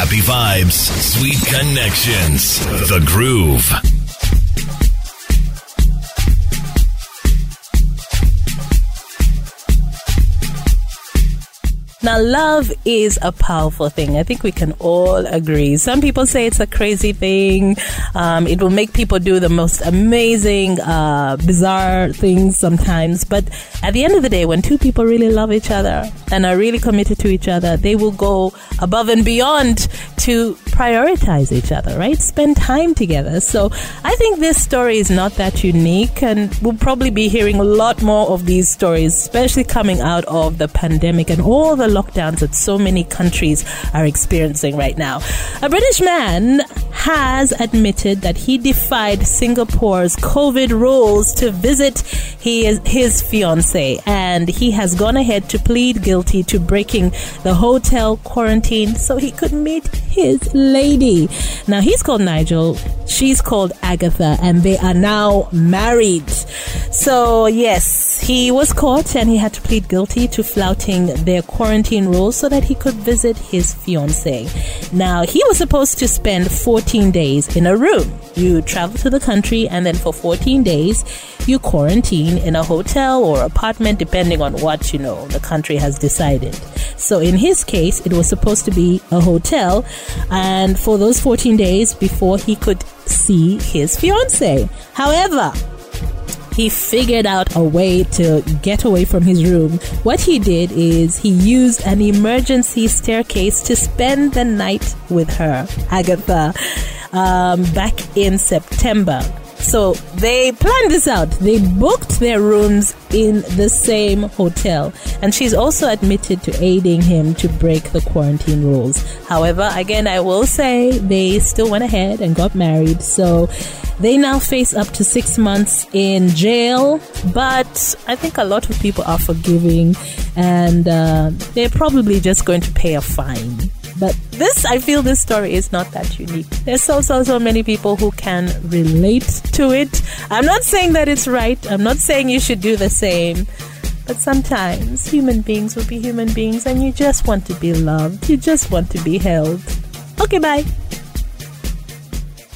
Happy vibes, sweet connections. The Groove. Now, love is a powerful thing. I think we can all agree. Some people say it's a crazy thing. Um, it will make people do the most amazing, uh, bizarre things sometimes. But at the end of the day, when two people really love each other and are really committed to each other, they will go above and beyond to prioritize each other, right? Spend time together. So I think this story is not that unique, and we'll probably be hearing a lot more of these stories, especially coming out of the pandemic and all the lockdowns that so many countries are experiencing right now. A British man has admitted that he defied Singapore's COVID rules to visit his, his fiancee, and he has gone ahead to plead guilty to breaking the hotel quarantine so he could meet his lady. Now he's called Nigel, she's called Agatha, and they are now married. So, yes, he was caught and he had to plead guilty to flouting their quarantine rules so that he could visit his fiancee. Now, he was supposed to spend 14 days in a room. You travel to the country and then for 14 days, you quarantine in a hotel or apartment depending on what, you know, the country has decided. So in his case, it was supposed to be a hotel and for those 14 days before he could see his fiance. However, he figured out a way to get away from his room. What he did is he used an emergency staircase to spend the night with her, Agatha, um, back in September. So they planned this out. They booked their rooms in the same hotel. And she's also admitted to aiding him to break the quarantine rules. However, again, I will say they still went ahead and got married. So they now face up to six months in jail. But I think a lot of people are forgiving and uh, they're probably just going to pay a fine. But this, I feel this story is not that unique. There's so, so, so many people who can relate to it. I'm not saying that it's right. I'm not saying you should do the same. But sometimes human beings will be human beings and you just want to be loved. You just want to be held. Okay, bye.